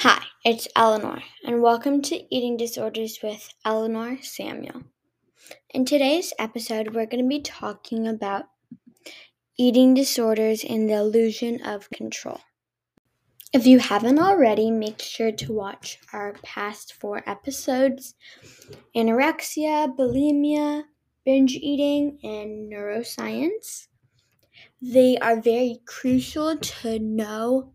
Hi, it's Eleanor, and welcome to Eating Disorders with Eleanor Samuel. In today's episode, we're going to be talking about eating disorders and the illusion of control. If you haven't already, make sure to watch our past four episodes anorexia, bulimia, binge eating, and neuroscience. They are very crucial to know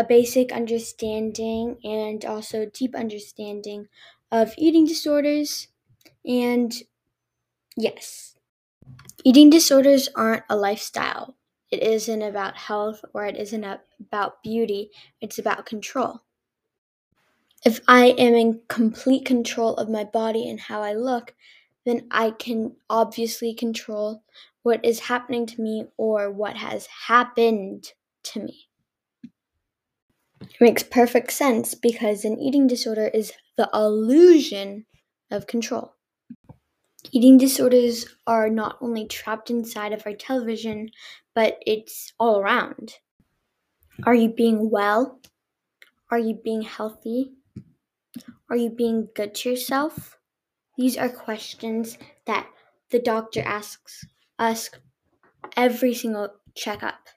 a basic understanding and also deep understanding of eating disorders. And yes, eating disorders aren't a lifestyle. It isn't about health or it isn't about beauty. It's about control. If I am in complete control of my body and how I look, then I can obviously control what is happening to me or what has happened to me. It makes perfect sense because an eating disorder is the illusion of control. Eating disorders are not only trapped inside of our television, but it's all around. Are you being well? Are you being healthy? Are you being good to yourself? These are questions that the doctor asks us every single checkup.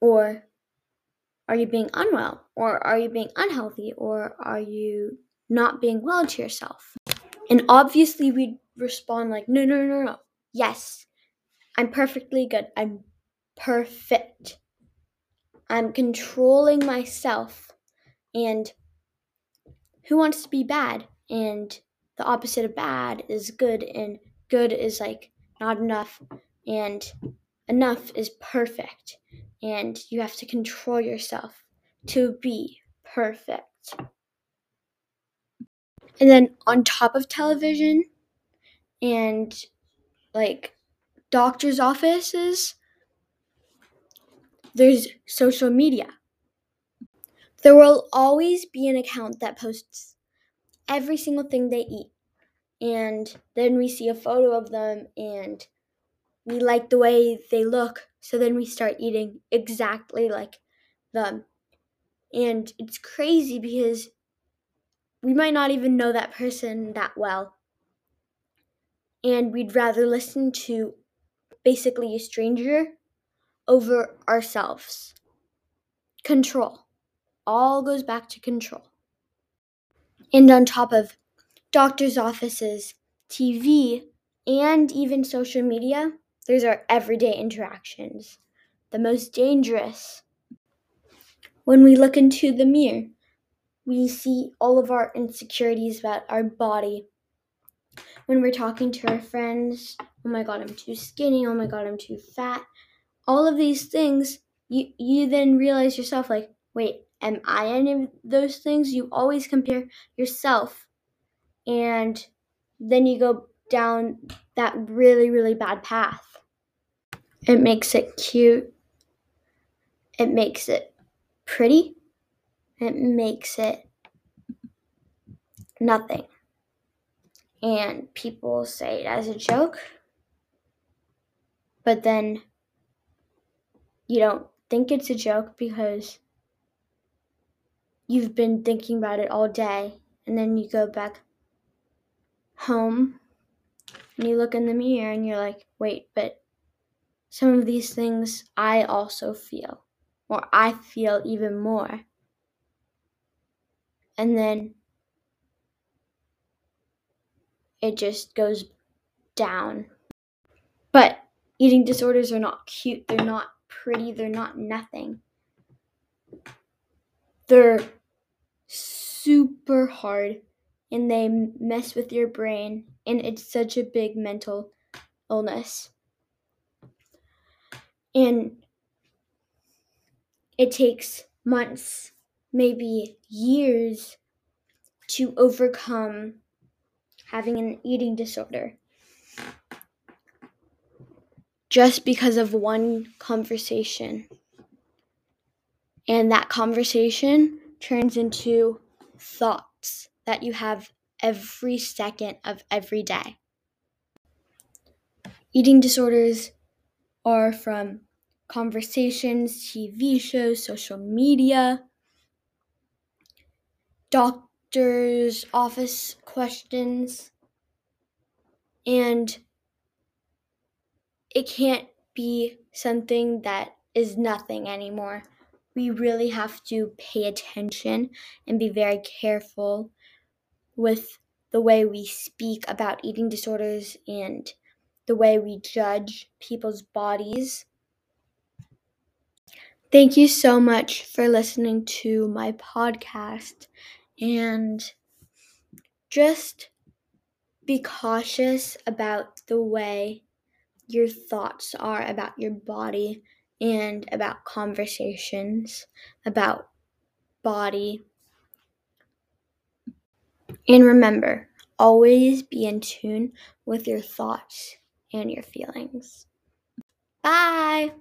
Or are you being unwell? Or are you being unhealthy? Or are you not being well to yourself? And obviously, we respond like, no, no, no, no. Yes, I'm perfectly good. I'm perfect. I'm controlling myself. And who wants to be bad? And the opposite of bad is good, and good is like not enough, and enough is perfect and you have to control yourself to be perfect. And then on top of television and like doctor's offices, there's social media. There will always be an account that posts every single thing they eat. And then we see a photo of them and we like the way they look, so then we start eating exactly like them. And it's crazy because we might not even know that person that well. And we'd rather listen to basically a stranger over ourselves. Control. All goes back to control. And on top of doctors' offices, TV, and even social media, there's our everyday interactions, the most dangerous. When we look into the mirror, we see all of our insecurities about our body. When we're talking to our friends, oh my god, I'm too skinny, oh my god, I'm too fat. All of these things, you, you then realize yourself, like, wait, am I any of those things? You always compare yourself. And then you go down that really, really bad path. It makes it cute. It makes it pretty. It makes it nothing. And people say it as a joke, but then you don't think it's a joke because you've been thinking about it all day, and then you go back home and you look in the mirror and you're like, wait, but some of these things I also feel, or I feel even more. And then it just goes down. But eating disorders are not cute, they're not pretty, they're not nothing. They're super hard and they mess with your brain, and it's such a big mental illness. And it takes months, maybe years, to overcome having an eating disorder. Just because of one conversation. And that conversation turns into thoughts that you have every second of every day. Eating disorders are from conversations, TV shows, social media, doctor's office questions. And it can't be something that is nothing anymore. We really have to pay attention and be very careful with the way we speak about eating disorders and the way we judge people's bodies. Thank you so much for listening to my podcast and just be cautious about the way your thoughts are about your body and about conversations about body. And remember, always be in tune with your thoughts and your feelings. Bye.